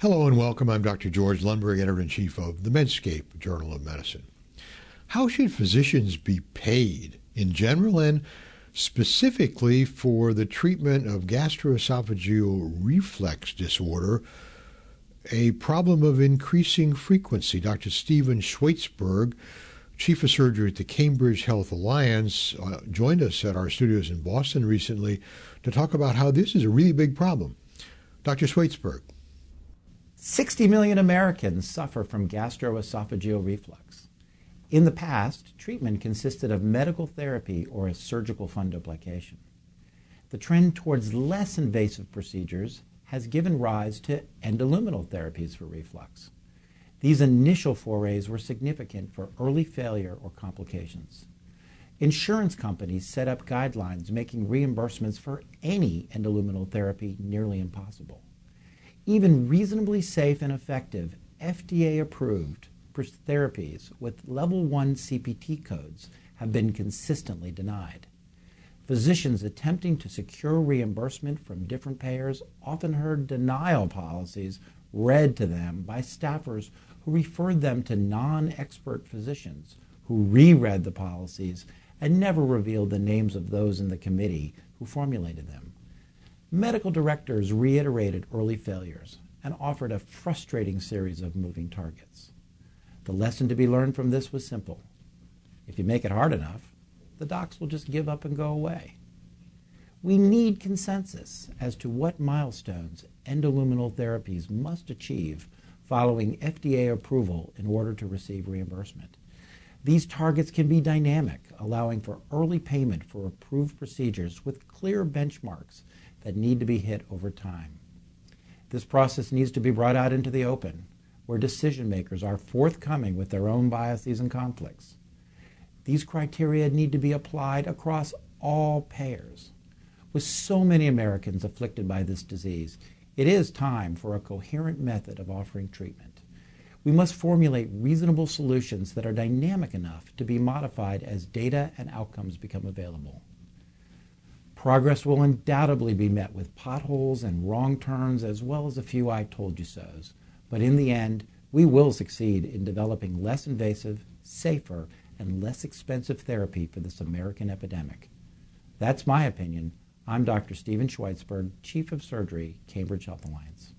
Hello and welcome. I'm Dr. George Lundberg, editor in chief of the Medscape Journal of Medicine. How should physicians be paid in general and specifically for the treatment of gastroesophageal reflux disorder, a problem of increasing frequency? Dr. Steven Schwaitzberg, chief of surgery at the Cambridge Health Alliance, uh, joined us at our studios in Boston recently to talk about how this is a really big problem. Dr. Schwaitzberg. 60 million Americans suffer from gastroesophageal reflux. In the past, treatment consisted of medical therapy or a surgical fundoplication. The trend towards less invasive procedures has given rise to endoluminal therapies for reflux. These initial forays were significant for early failure or complications. Insurance companies set up guidelines making reimbursements for any endoluminal therapy nearly impossible. Even reasonably safe and effective, FDA approved therapies with level 1 CPT codes have been consistently denied. Physicians attempting to secure reimbursement from different payers often heard denial policies read to them by staffers who referred them to non expert physicians who reread the policies and never revealed the names of those in the committee who formulated them. Medical directors reiterated early failures and offered a frustrating series of moving targets. The lesson to be learned from this was simple. If you make it hard enough, the docs will just give up and go away. We need consensus as to what milestones endoluminal therapies must achieve following FDA approval in order to receive reimbursement. These targets can be dynamic, allowing for early payment for approved procedures with clear benchmarks that need to be hit over time. This process needs to be brought out into the open, where decision makers are forthcoming with their own biases and conflicts. These criteria need to be applied across all payers. With so many Americans afflicted by this disease, it is time for a coherent method of offering treatment we must formulate reasonable solutions that are dynamic enough to be modified as data and outcomes become available. Progress will undoubtedly be met with potholes and wrong turns, as well as a few I told you so's. But in the end, we will succeed in developing less invasive, safer, and less expensive therapy for this American epidemic. That's my opinion. I'm Dr. Steven Schwaitzberg, Chief of Surgery, Cambridge Health Alliance.